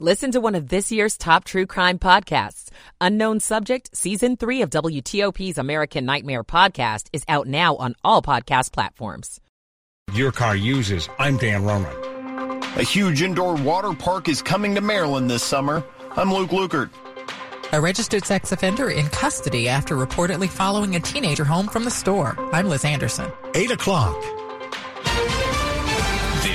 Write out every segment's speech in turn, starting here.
Listen to one of this year's top true crime podcasts. Unknown Subject, Season 3 of WTOP's American Nightmare podcast is out now on all podcast platforms. Your car uses. I'm Dan Ronan. A huge indoor water park is coming to Maryland this summer. I'm Luke Lukert. A registered sex offender in custody after reportedly following a teenager home from the store. I'm Liz Anderson. 8 o'clock.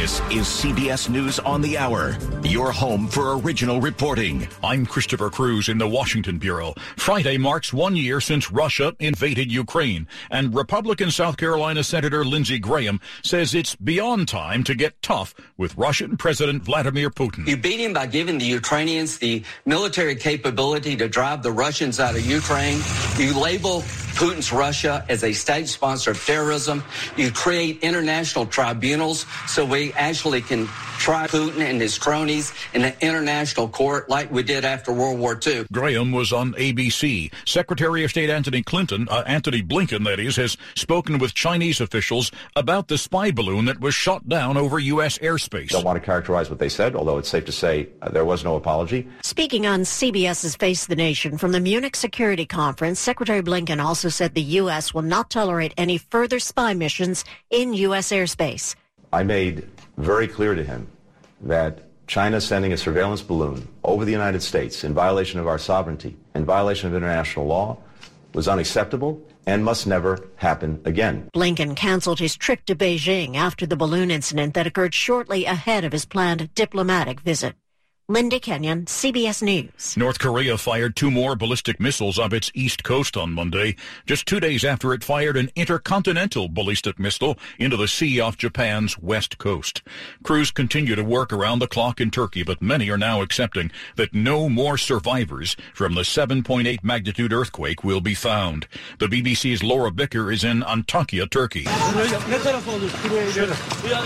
This is CBS News on the Hour, your home for original reporting. I'm Christopher Cruz in the Washington Bureau. Friday marks one year since Russia invaded Ukraine, and Republican South Carolina Senator Lindsey Graham says it's beyond time to get tough with Russian President Vladimir Putin. You beat him by giving the Ukrainians the military capability to drive the Russians out of Ukraine. You label Putin's Russia as a state sponsor of terrorism. You create international tribunals so we actually can try Putin and his cronies in an international court like we did after World War II. Graham was on ABC. Secretary of State Antony Clinton, uh, Antony Blinken, that is, has spoken with Chinese officials about the spy balloon that was shot down over U.S. airspace. Don't want to characterize what they said, although it's safe to say uh, there was no apology. Speaking on CBS's Face the Nation from the Munich Security Conference, Secretary Blinken also said the U.S. will not tolerate any further spy missions in U.S. airspace. I made very clear to him that China sending a surveillance balloon over the United States in violation of our sovereignty, in violation of international law, was unacceptable and must never happen again. Blinken canceled his trip to Beijing after the balloon incident that occurred shortly ahead of his planned diplomatic visit. Linda Kenyon, CBS News. North Korea fired two more ballistic missiles off its east coast on Monday, just two days after it fired an intercontinental ballistic missile into the sea off Japan's west coast. Crews continue to work around the clock in Turkey, but many are now accepting that no more survivors from the 7.8 magnitude earthquake will be found. The BBC's Laura Bicker is in Antakya, Turkey.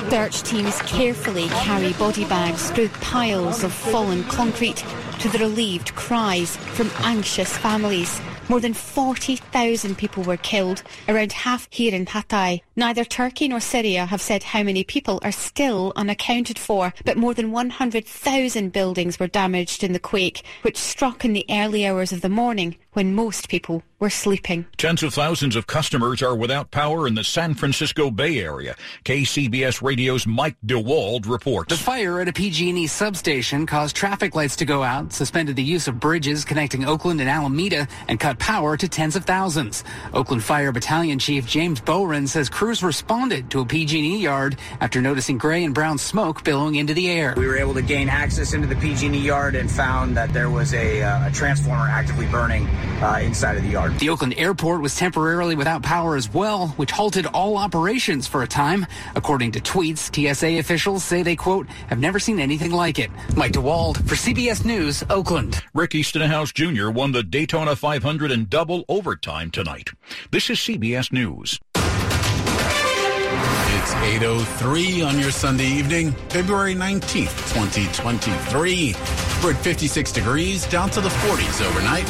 Search teams carefully carry body bags through piles of fallen concrete to the relieved cries from anxious families. More than 40,000 people were killed, around half here in Hatay. Neither Turkey nor Syria have said how many people are still unaccounted for, but more than 100,000 buildings were damaged in the quake, which struck in the early hours of the morning when most people were sleeping. Tens of thousands of customers are without power in the San Francisco Bay Area. KCBS Radio's Mike DeWald reports. The fire at a PG&E substation caused traffic lights to go out, suspended the use of bridges connecting Oakland and Alameda, and cut power to tens of thousands. Oakland Fire Battalion Chief James Bowren says crews responded to a PG&E yard after noticing gray and brown smoke billowing into the air. We were able to gain access into the PG&E yard and found that there was a, uh, a transformer actively burning uh, inside of the yard. The Oakland airport was temporarily without power as well, which halted all operations for a time. According to tweets, TSA officials say they, quote, have never seen anything like it. Mike DeWald for CBS News, Oakland. Ricky Stenhouse Jr. won the Daytona 500 in double overtime tonight. This is CBS News. It's 8.03 on your Sunday evening, February 19th, 2023. We're at 56 degrees, down to the 40s overnight.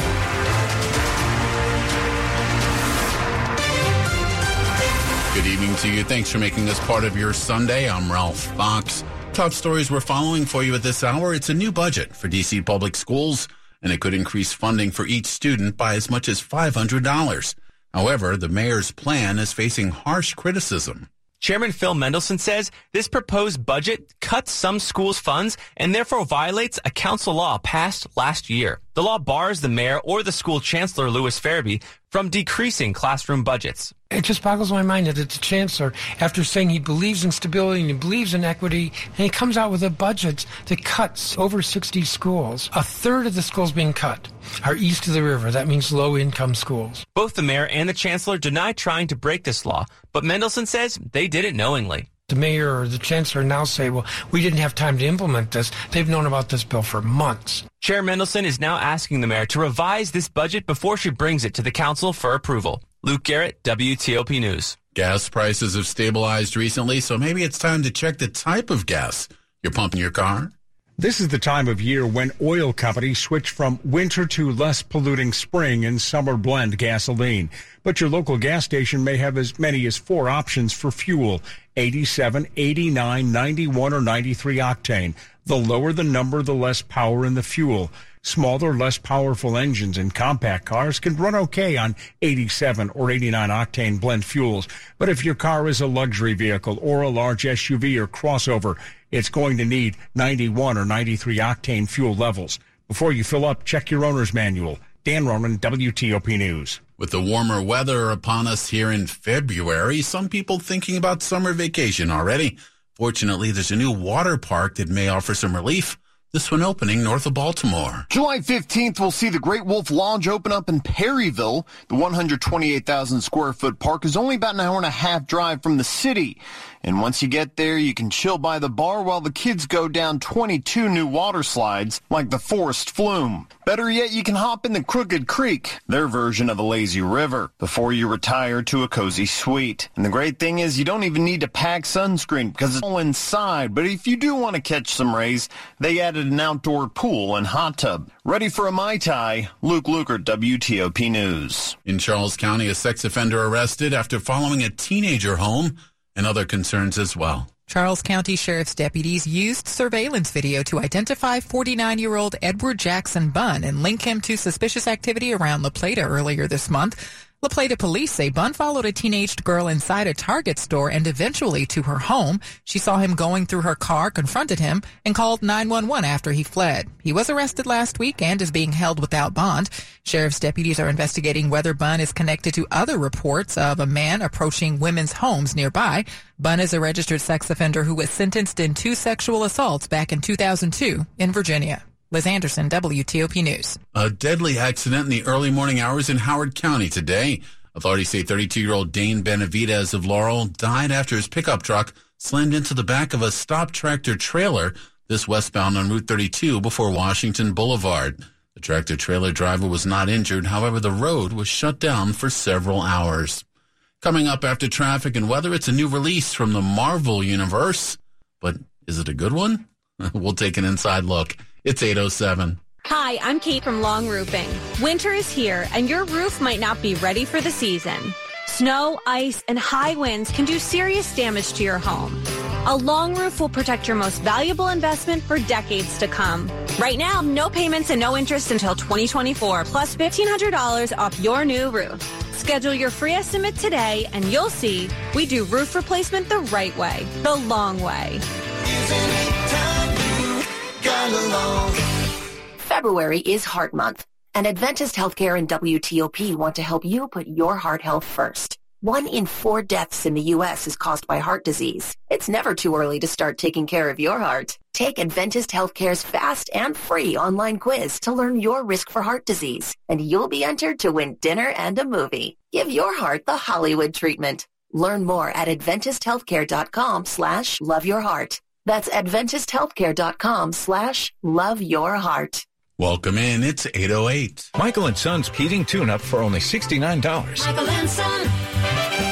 Good evening to you. Thanks for making this part of your Sunday. I'm Ralph Fox. Top stories we're following for you at this hour. It's a new budget for DC public schools, and it could increase funding for each student by as much as $500. However, the mayor's plan is facing harsh criticism. Chairman Phil Mendelson says this proposed budget cuts some schools' funds and therefore violates a council law passed last year. The law bars the mayor or the school chancellor, Lewis Ferebee, from decreasing classroom budgets. It just boggles my mind that it's a chancellor, after saying he believes in stability and he believes in equity, and he comes out with a budget that cuts over 60 schools. A third of the schools being cut are east of the river. That means low income schools. Both the mayor and the chancellor deny trying to break this law, but Mendelson says they did it knowingly the mayor or the chancellor now say, well, we didn't have time to implement this. They've known about this bill for months. Chair Mendelson is now asking the mayor to revise this budget before she brings it to the council for approval. Luke Garrett, WTOP News. Gas prices have stabilized recently, so maybe it's time to check the type of gas you're pumping your car. This is the time of year when oil companies switch from winter to less polluting spring and summer blend gasoline. But your local gas station may have as many as four options for fuel 87, 89, 91, or 93 octane. The lower the number, the less power in the fuel. Smaller, less powerful engines in compact cars can run okay on 87 or 89 octane blend fuels. But if your car is a luxury vehicle or a large SUV or crossover, it's going to need 91 or 93 octane fuel levels. Before you fill up, check your owner's manual. Dan Ronan, WTOP News. With the warmer weather upon us here in February, some people thinking about summer vacation already. Fortunately, there's a new water park that may offer some relief. This one opening north of Baltimore. July 15th, we'll see the Great Wolf Lodge open up in Perryville. The 128,000 square foot park is only about an hour and a half drive from the city. And once you get there, you can chill by the bar while the kids go down 22 new water slides like the Forest Flume. Better yet, you can hop in the Crooked Creek, their version of a lazy river, before you retire to a cozy suite. And the great thing is you don't even need to pack sunscreen because it's all inside. But if you do want to catch some rays, they added an outdoor pool and hot tub. Ready for a Mai Tai? Luke Lukert, WTOP News. In Charles County, a sex offender arrested after following a teenager home and other concerns as well. Charles County Sheriff's deputies used surveillance video to identify 49 year old Edward Jackson Bunn and link him to suspicious activity around La Plata earlier this month. La Plata police say Bunn followed a teenaged girl inside a Target store and eventually to her home. She saw him going through her car, confronted him, and called 911 after he fled. He was arrested last week and is being held without bond. Sheriff's deputies are investigating whether Bunn is connected to other reports of a man approaching women's homes nearby. Bunn is a registered sex offender who was sentenced in two sexual assaults back in 2002 in Virginia. Liz Anderson, WTOP News. A deadly accident in the early morning hours in Howard County today. Authorities say 32-year-old Dane Benavidez of Laurel died after his pickup truck slammed into the back of a stop tractor trailer this westbound on Route 32 before Washington Boulevard. The tractor trailer driver was not injured. However, the road was shut down for several hours. Coming up after traffic and weather, it's a new release from the Marvel universe. But is it a good one? we'll take an inside look. It's 807. Hi, I'm Kate from Long Roofing. Winter is here and your roof might not be ready for the season. Snow, ice, and high winds can do serious damage to your home. A long roof will protect your most valuable investment for decades to come. Right now, no payments and no interest until 2024, plus $1,500 off your new roof. Schedule your free estimate today and you'll see we do roof replacement the right way, the long way. February is Heart Month, and Adventist Healthcare and WTOP want to help you put your heart health first. One in four deaths in the U.S. is caused by heart disease. It's never too early to start taking care of your heart. Take Adventist Healthcare's fast and free online quiz to learn your risk for heart disease, and you'll be entered to win dinner and a movie. Give your heart the Hollywood treatment. Learn more at AdventistHealthcare.com slash love your heart. That's AdventistHealthcare.com slash love your heart. Welcome in. It's 808. Michael and Son's heating tune-up for only $69. Michael and Son.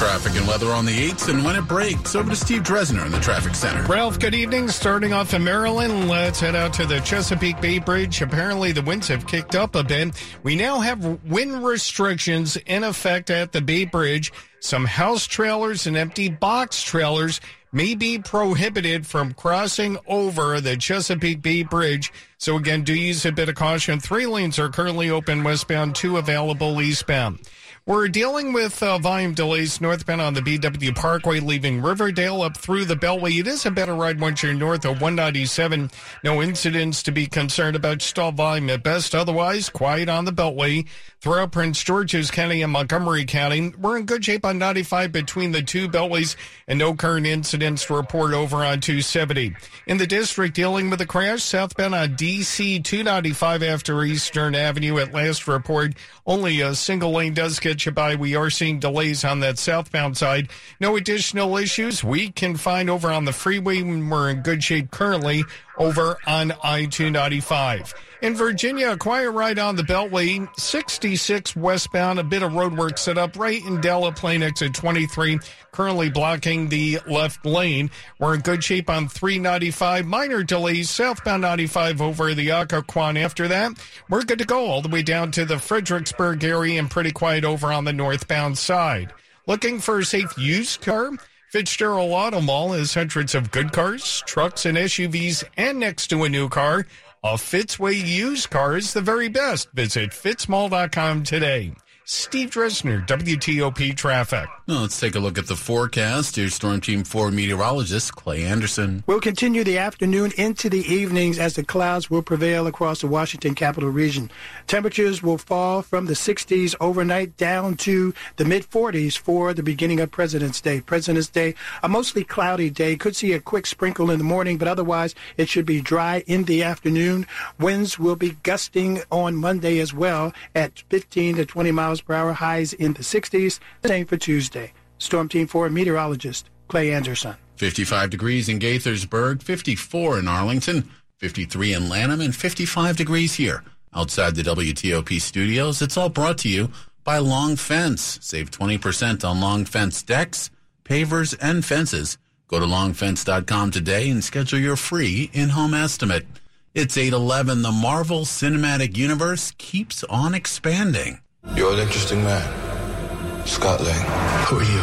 Traffic and weather on the 8s and when it breaks. Over to Steve Dresner in the traffic center. Ralph, good evening. Starting off in Maryland, let's head out to the Chesapeake Bay Bridge. Apparently, the winds have kicked up a bit. We now have wind restrictions in effect at the Bay Bridge. Some house trailers and empty box trailers may be prohibited from crossing over the Chesapeake Bay Bridge. So again, do use a bit of caution. Three lanes are currently open westbound, two available eastbound. We're dealing with uh, volume delays northbound on the BW Parkway, leaving Riverdale up through the Beltway. It is a better ride once you're north of 197. No incidents to be concerned about. Stall volume at best. Otherwise, quiet on the Beltway. Throughout Prince George's County and Montgomery County, we're in good shape on 95 between the two Beltways, and no current incidents to report over on 270. In the district, dealing with a crash southbound on DC 295 after Eastern Avenue at last report. Only a single lane does get We are seeing delays on that southbound side. No additional issues we can find over on the freeway. We're in good shape currently over on I 295. In Virginia, a quiet ride on the Beltway, 66 westbound, a bit of road work set up right in Delaplane exit 23, currently blocking the left lane. We're in good shape on 395. Minor delays southbound 95 over the Occoquan. After that, we're good to go all the way down to the Fredericksburg area and pretty quiet over on the northbound side. Looking for a safe used car? Fitzgerald Auto Mall is hundreds of good cars, trucks, and SUVs, and next to a new car, a Fitzway used car is the very best. Visit fitzmall.com today. Steve Dresner, WTOP Traffic. Now let's take a look at the forecast. Here's Storm Team 4 meteorologist Clay Anderson. We'll continue the afternoon into the evenings as the clouds will prevail across the Washington capital region. Temperatures will fall from the 60s overnight down to the mid 40s for the beginning of President's Day. President's Day, a mostly cloudy day. Could see a quick sprinkle in the morning, but otherwise it should be dry in the afternoon. Winds will be gusting on Monday as well at 15 to 20 miles per hour, highs in the 60s. Same for Tuesday. Storm Team 4 meteorologist Clay Anderson. 55 degrees in Gaithersburg, 54 in Arlington, 53 in Lanham, and 55 degrees here outside the WTOP studios. It's all brought to you by Long Fence. Save 20% on Long Fence decks, pavers, and fences. Go to longfence.com today and schedule your free in-home estimate. It's 811. The Marvel Cinematic Universe keeps on expanding. You're an interesting man. Scott Lang. Who are you?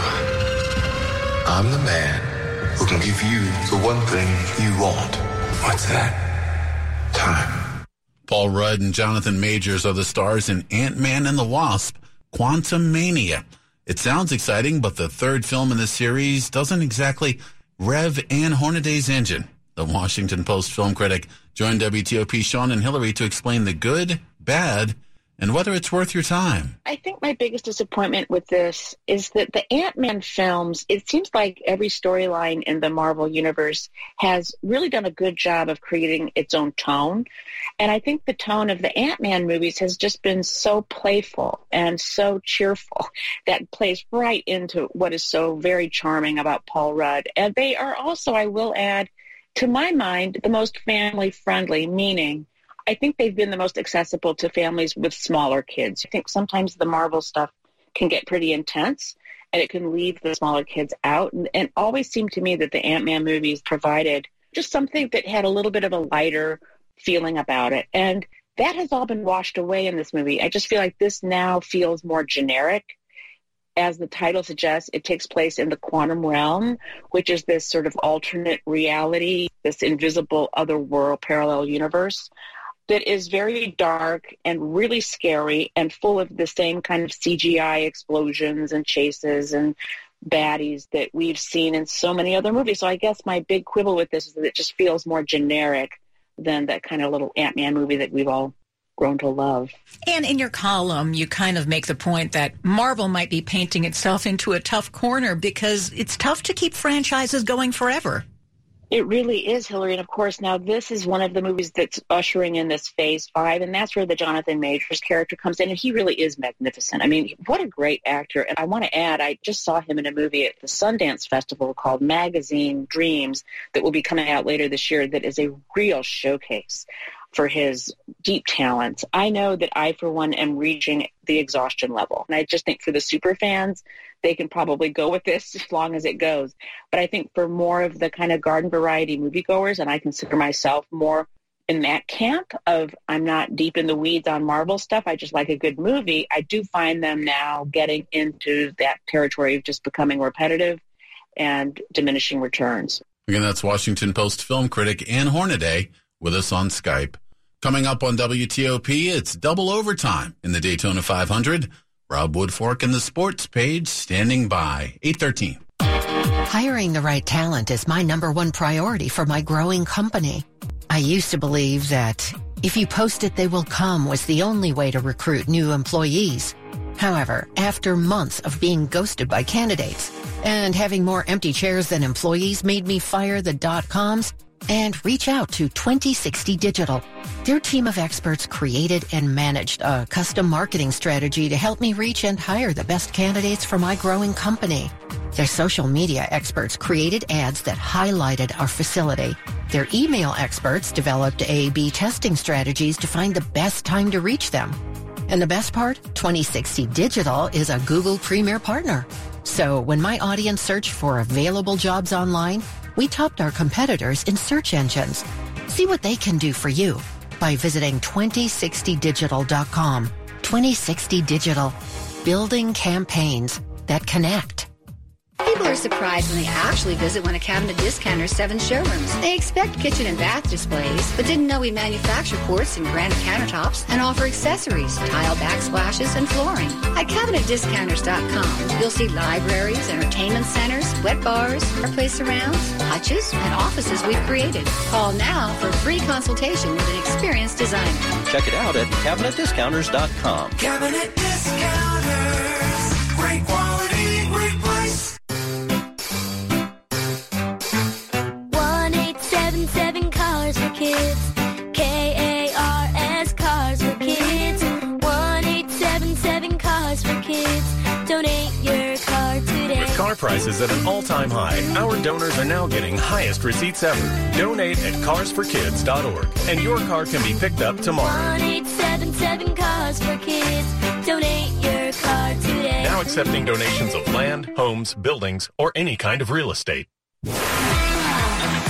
I'm the man who can give you the one thing you want. What's that? Time. Paul Rudd and Jonathan Majors are the stars in Ant-Man and the Wasp, Quantumania. It sounds exciting, but the third film in the series doesn't exactly rev Ann Hornaday's engine. The Washington Post film critic joined WTOP Sean and Hillary to explain the good, bad, and whether it's worth your time. I think my biggest disappointment with this is that the Ant-Man films, it seems like every storyline in the Marvel universe has really done a good job of creating its own tone. And I think the tone of the Ant-Man movies has just been so playful and so cheerful that plays right into what is so very charming about Paul Rudd. And they are also, I will add, to my mind, the most family friendly, meaning I think they've been the most accessible to families with smaller kids. I think sometimes the Marvel stuff can get pretty intense and it can leave the smaller kids out. And, and always seemed to me that the Ant-Man movies provided just something that had a little bit of a lighter feeling about it. And that has all been washed away in this movie. I just feel like this now feels more generic. As the title suggests, it takes place in the quantum realm, which is this sort of alternate reality, this invisible other world parallel universe that is very dark and really scary and full of the same kind of CGI explosions and chases and baddies that we've seen in so many other movies. So I guess my big quibble with this is that it just feels more generic than that kind of little Ant-Man movie that we've all grown to love. And in your column, you kind of make the point that Marvel might be painting itself into a tough corner because it's tough to keep franchises going forever. It really is, Hillary. And of course, now this is one of the movies that's ushering in this phase five. And that's where the Jonathan Majors character comes in. And he really is magnificent. I mean, what a great actor. And I want to add, I just saw him in a movie at the Sundance Festival called Magazine Dreams that will be coming out later this year that is a real showcase for his deep talents. I know that I, for one, am reaching the exhaustion level. And I just think for the super fans, they can probably go with this as long as it goes. But I think for more of the kind of garden variety moviegoers, and I consider myself more in that camp of I'm not deep in the weeds on Marvel stuff. I just like a good movie. I do find them now getting into that territory of just becoming repetitive and diminishing returns. Again, that's Washington Post film critic Ann Hornaday with us on Skype. Coming up on WTOP, it's double overtime in the Daytona 500. Rob Woodfork and the sports page standing by. 813. Hiring the right talent is my number one priority for my growing company. I used to believe that if you post it, they will come was the only way to recruit new employees. However, after months of being ghosted by candidates and having more empty chairs than employees made me fire the dot coms, and reach out to 2060 Digital. Their team of experts created and managed a custom marketing strategy to help me reach and hire the best candidates for my growing company. Their social media experts created ads that highlighted our facility. Their email experts developed A-B testing strategies to find the best time to reach them. And the best part, 2060 Digital is a Google Premier partner. So when my audience searched for available jobs online, we topped our competitors in search engines. See what they can do for you by visiting 2060digital.com. 2060 Digital, building campaigns that connect. People are surprised when they actually visit one of Cabinet Discounter's seven showrooms. They expect kitchen and bath displays, but didn't know we manufacture quartz and granite countertops and offer accessories, tile backsplashes, and flooring. At CabinetDiscounters.com, you'll see libraries, entertainment centers, wet bars, fireplace surrounds, hutches, and offices we've created. Call now for a free consultation with an experienced designer. Check it out at CabinetDiscounters.com. Cabinet Discounters. Great quality, great price. Car today. With car prices at an all-time high, our donors are now getting highest receipts ever. Donate at carsforkids.org and your car can be picked up tomorrow. 1877 Cars for Kids. Donate your car today. Now accepting donations of land, homes, buildings, or any kind of real estate.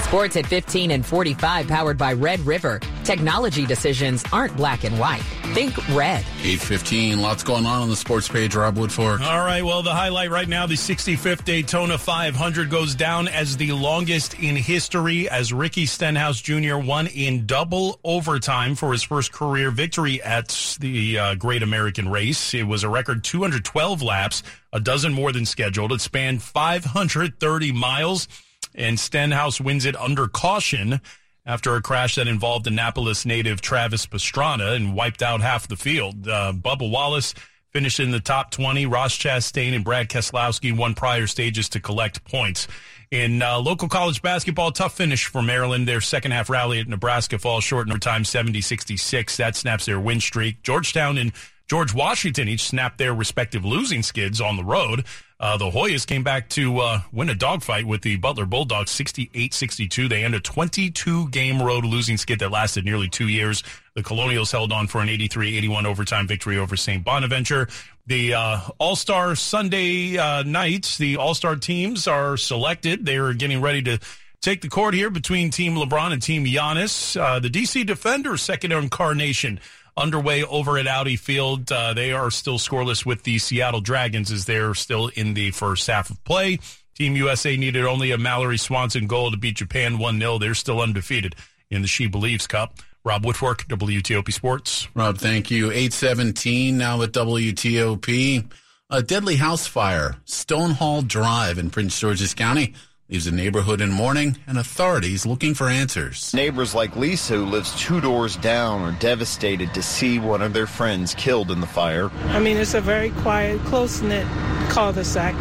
Sports at 15 and 45 powered by Red River. Technology decisions aren't black and white. Think red. 815. Lots going on on the sports page, Rob Woodfork. All right. Well, the highlight right now, the 65th Daytona 500 goes down as the longest in history as Ricky Stenhouse Jr. won in double overtime for his first career victory at the uh, Great American Race. It was a record 212 laps, a dozen more than scheduled. It spanned 530 miles and Stenhouse wins it under caution after a crash that involved Annapolis native Travis Pastrana and wiped out half the field. Uh, Bubba Wallace finished in the top 20. Ross Chastain and Brad Keselowski won prior stages to collect points. In uh, local college basketball, tough finish for Maryland. Their second half rally at Nebraska falls short in overtime 70 66. That snaps their win streak. Georgetown and George Washington each snapped their respective losing skids on the road. Uh, the Hoyas came back to uh, win a dogfight with the Butler Bulldogs 68-62. They ended a 22-game road losing skid that lasted nearly two years. The Colonials held on for an 83-81 overtime victory over St. Bonaventure. The uh, All-Star Sunday uh, night, the All-Star teams are selected. They are getting ready to take the court here between Team LeBron and Team Giannis. Uh, the DC Defenders, second incarnation, underway over at Audi Field. Uh, they are still scoreless with the Seattle Dragons as they're still in the first half of play. Team USA needed only a Mallory Swanson goal to beat Japan 1 0. They're still undefeated in the SheBelieves Cup. Rob Woodfork, WTOP Sports. Rob, thank you. 817 now at WTOP. A deadly house fire, Stonehall Drive in Prince George's County leaves the neighborhood in mourning and authorities looking for answers. Neighbors like Lisa, who lives two doors down, are devastated to see one of their friends killed in the fire. I mean, it's a very quiet, close knit cul-de-sac.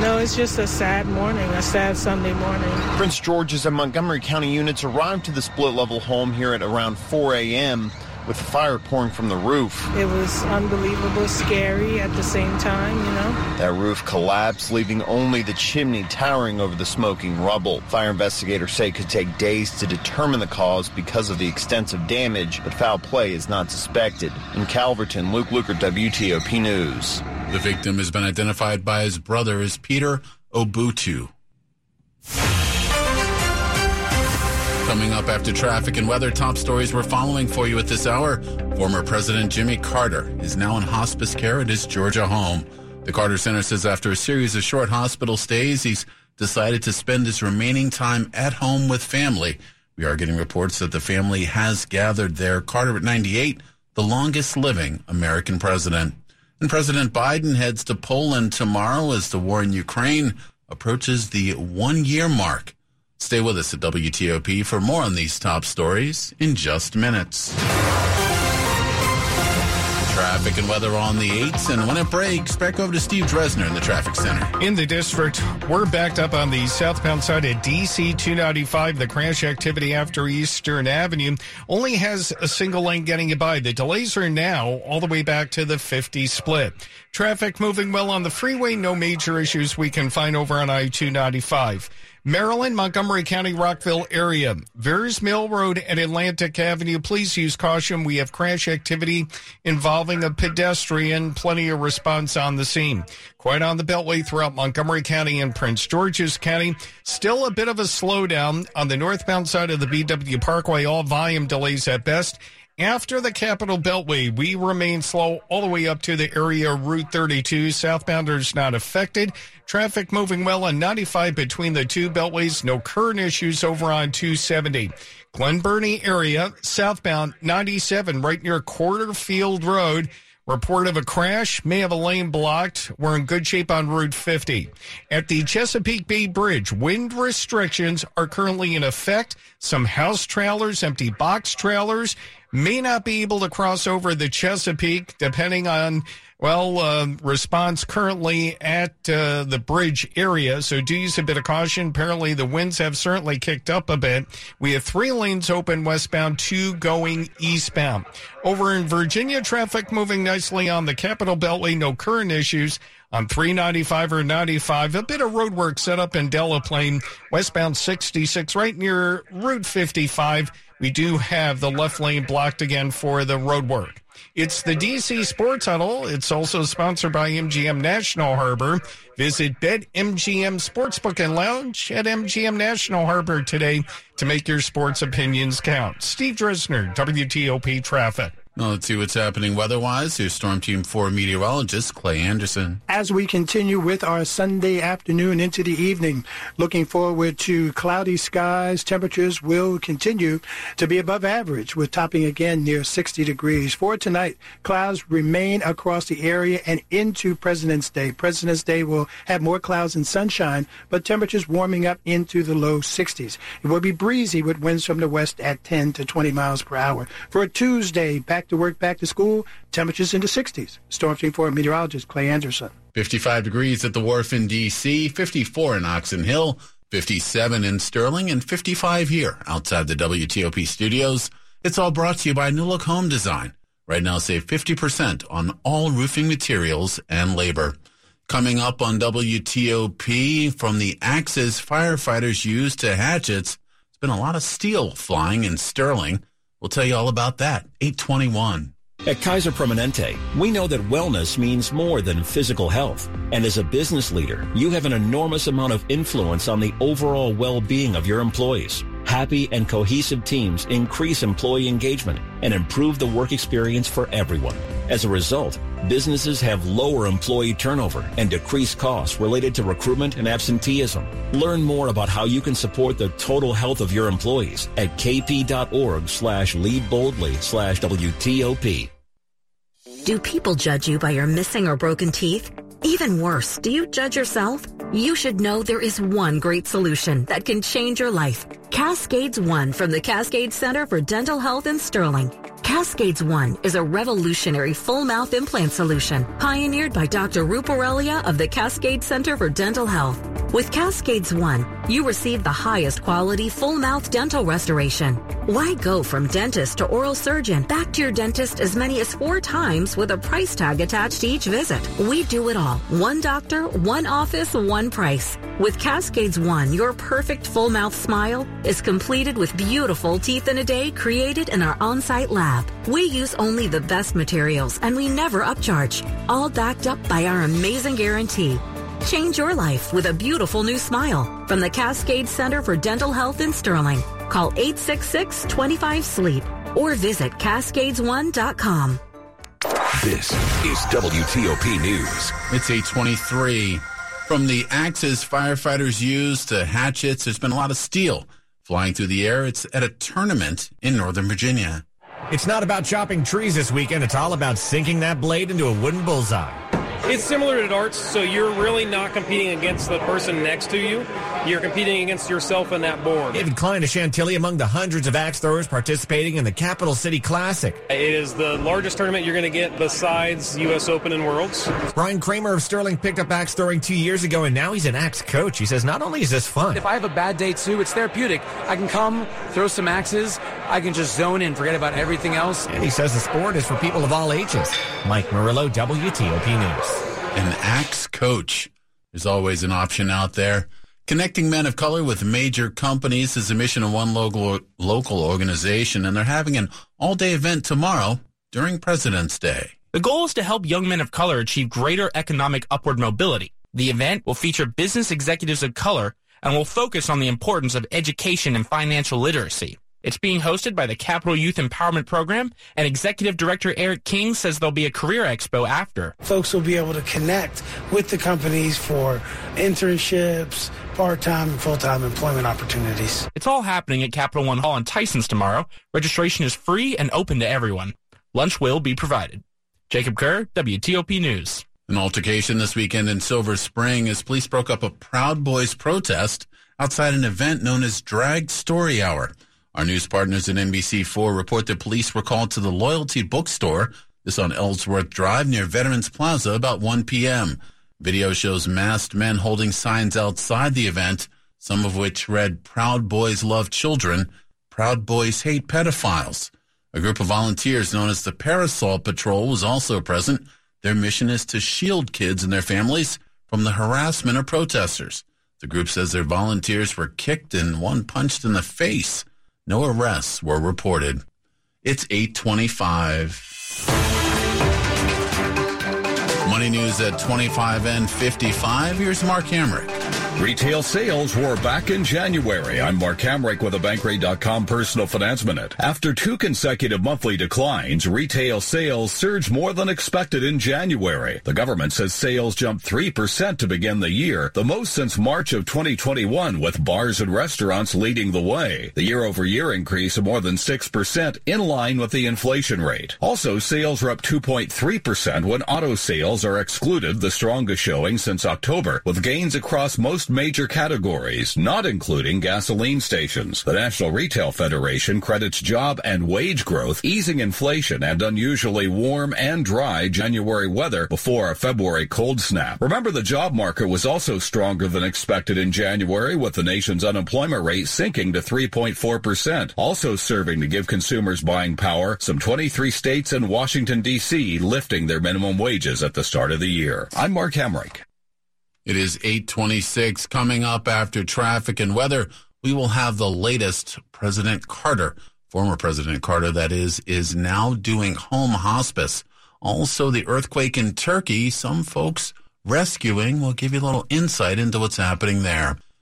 No, it's just a sad morning, a sad Sunday morning. Prince George's and Montgomery County units arrived to the split level home here at around 4 a.m with the fire pouring from the roof. It was unbelievable, scary at the same time, you know. That roof collapsed, leaving only the chimney towering over the smoking rubble. Fire investigators say it could take days to determine the cause because of the extensive damage, but foul play is not suspected. In Calverton, Luke Lukert, WTOP News. The victim has been identified by his brother as Peter Obutu. Coming up after traffic and weather, top stories we're following for you at this hour. Former President Jimmy Carter is now in hospice care at his Georgia home. The Carter Center says after a series of short hospital stays, he's decided to spend his remaining time at home with family. We are getting reports that the family has gathered there. Carter at 98, the longest living American president. And President Biden heads to Poland tomorrow as the war in Ukraine approaches the one year mark. Stay with us at WTOP for more on these top stories in just minutes. Traffic and weather on the 8s, and when it breaks, back over to Steve Dresner in the traffic center. In the district, we're backed up on the southbound side at DC 295. The crash activity after Eastern Avenue only has a single lane getting by. The delays are now all the way back to the 50 split. Traffic moving well on the freeway. No major issues we can find over on I 295. Maryland, Montgomery County, Rockville area. Veirs Mill Road and Atlantic Avenue. Please use caution. We have crash activity involving a pedestrian. Plenty of response on the scene. Quite on the Beltway throughout Montgomery County and Prince George's County. Still a bit of a slowdown on the northbound side of the BW Parkway. All volume delays at best. After the Capital Beltway, we remain slow all the way up to the area Route 32. Southbounders not affected. Traffic moving well on 95 between the two beltways. No current issues over on 270. Glen Burnie area, southbound 97, right near Quarterfield Road. Report of a crash may have a lane blocked. We're in good shape on Route 50. At the Chesapeake Bay Bridge, wind restrictions are currently in effect. Some house trailers, empty box trailers may not be able to cross over the Chesapeake depending on well, uh, response currently at uh, the bridge area, so do use a bit of caution. Apparently, the winds have certainly kicked up a bit. We have three lanes open westbound, two going eastbound. Over in Virginia, traffic moving nicely on the Capital Beltway, no current issues. On 395 or 95, a bit of road work set up in Delaplane, westbound 66, right near Route 55. We do have the left lane blocked again for the road work. It's the DC Sports Huddle. It's also sponsored by MGM National Harbor. Visit BetMGM Sportsbook and Lounge at MGM National Harbor today to make your sports opinions count. Steve Dresner, WTOP Traffic. Now let's see what's happening weather-wise. Here's Storm Team 4 meteorologist Clay Anderson. As we continue with our Sunday afternoon into the evening, looking forward to cloudy skies. Temperatures will continue to be above average, with topping again near 60 degrees. For tonight, clouds remain across the area and into President's Day. President's Day will have more clouds and sunshine, but temperatures warming up into the low 60s. It will be breezy with winds from the west at 10 to 20 miles per hour. For Tuesday, back to work, back to school, temperatures in the 60s. Storm Team 4 meteorologist Clay Anderson. 55 degrees at the wharf in D.C., 54 in Oxon Hill, 57 in Sterling, and 55 here outside the WTOP studios. It's all brought to you by New Look Home Design. Right now, save 50% on all roofing materials and labor. Coming up on WTOP, from the axes firefighters used to hatchets, it's been a lot of steel flying in Sterling. We'll tell you all about that. 821. At Kaiser Permanente, we know that wellness means more than physical health. And as a business leader, you have an enormous amount of influence on the overall well-being of your employees. Happy and cohesive teams increase employee engagement and improve the work experience for everyone. As a result, businesses have lower employee turnover and decreased costs related to recruitment and absenteeism. Learn more about how you can support the total health of your employees at kp.org slash lead boldly slash WTOP. Do people judge you by your missing or broken teeth? Even worse, do you judge yourself? You should know there is one great solution that can change your life. Cascades One from the Cascade Center for Dental Health in Sterling. Cascades One is a revolutionary full mouth implant solution pioneered by Dr. Ruparelia of the Cascade Center for Dental Health. With Cascades One, you receive the highest quality full mouth dental restoration. Why go from dentist to oral surgeon back to your dentist as many as four times with a price tag attached to each visit? We do it all. One doctor, one office, one price. With Cascades One, your perfect full mouth smile is completed with beautiful teeth in a day created in our on-site lab. We use only the best materials and we never upcharge, all backed up by our amazing guarantee. Change your life with a beautiful new smile from the Cascade Center for Dental Health in Sterling. Call 866-25-SLEEP or visit cascades1.com. This is WTOP News. It's 823. From the axes firefighters use to hatchets, there's been a lot of steel flying through the air. It's at a tournament in Northern Virginia. It's not about chopping trees this weekend. It's all about sinking that blade into a wooden bullseye. It's similar to darts, so you're really not competing against the person next to you. You're competing against yourself and that board. David Klein of Chantilly among the hundreds of axe throwers participating in the Capital City Classic. It is the largest tournament you're going to get besides U.S. Open and Worlds. Brian Kramer of Sterling picked up axe throwing two years ago, and now he's an axe coach. He says not only is this fun, If I have a bad day too, it's therapeutic. I can come, throw some axes, I can just zone in, forget about everything else. and he says the sport is for people of all ages. Mike Murillo, WTOP News. An axe coach. is always an option out there. Connecting men of color with major companies is the mission of one local local organization, and they're having an all-day event tomorrow during President's Day. The goal is to help young men of color achieve greater economic upward mobility. The event will feature business executives of color and will focus on the importance of education and financial literacy. It's being hosted by the Capital Youth Empowerment Program, and Executive Director Eric King says there'll be a career expo after. Folks will be able to connect with the companies for internships, part-time and full-time employment opportunities. It's all happening at Capital One Hall in Tysons tomorrow. Registration is free and open to everyone. Lunch will be provided. Jacob Kerr, WTOP News. An altercation this weekend in Silver Spring as police broke up a Proud Boys protest outside an event known as Drag Story Hour. Our news partners at NBC4 report that police were called to the Loyalty Bookstore, this on Ellsworth Drive near Veterans Plaza about 1 p.m. Video shows masked men holding signs outside the event, some of which read Proud Boys Love Children, Proud Boys Hate Pedophiles. A group of volunteers known as the Parasol Patrol was also present. Their mission is to shield kids and their families from the harassment of protesters. The group says their volunteers were kicked and one punched in the face. No arrests were reported. It's 825. Money news at 25 and 55. Here's Mark Hamrick. Retail sales were back in January. I'm Mark Hamrick with a Bankrate.com personal finance minute. After two consecutive monthly declines, retail sales surged more than expected in January. The government says sales jumped 3% to begin the year, the most since March of 2021, with bars and restaurants leading the way. The year over year increase of more than 6% in line with the inflation rate. Also, sales were up 2.3% when auto sales are excluded, the strongest showing since October, with gains across most major categories, not including gasoline stations. The National Retail Federation credits job and wage growth, easing inflation, and unusually warm and dry January weather before a February cold snap. Remember, the job market was also stronger than expected in January, with the nation's unemployment rate sinking to 3.4%, also serving to give consumers buying power. Some 23 states and Washington, D.C. lifting their minimum wages at the start of the year. I'm Mark Hamrick. It is 826 coming up after traffic and weather. We will have the latest President Carter, former President Carter, that is, is now doing home hospice. Also, the earthquake in Turkey, some folks rescuing. We'll give you a little insight into what's happening there.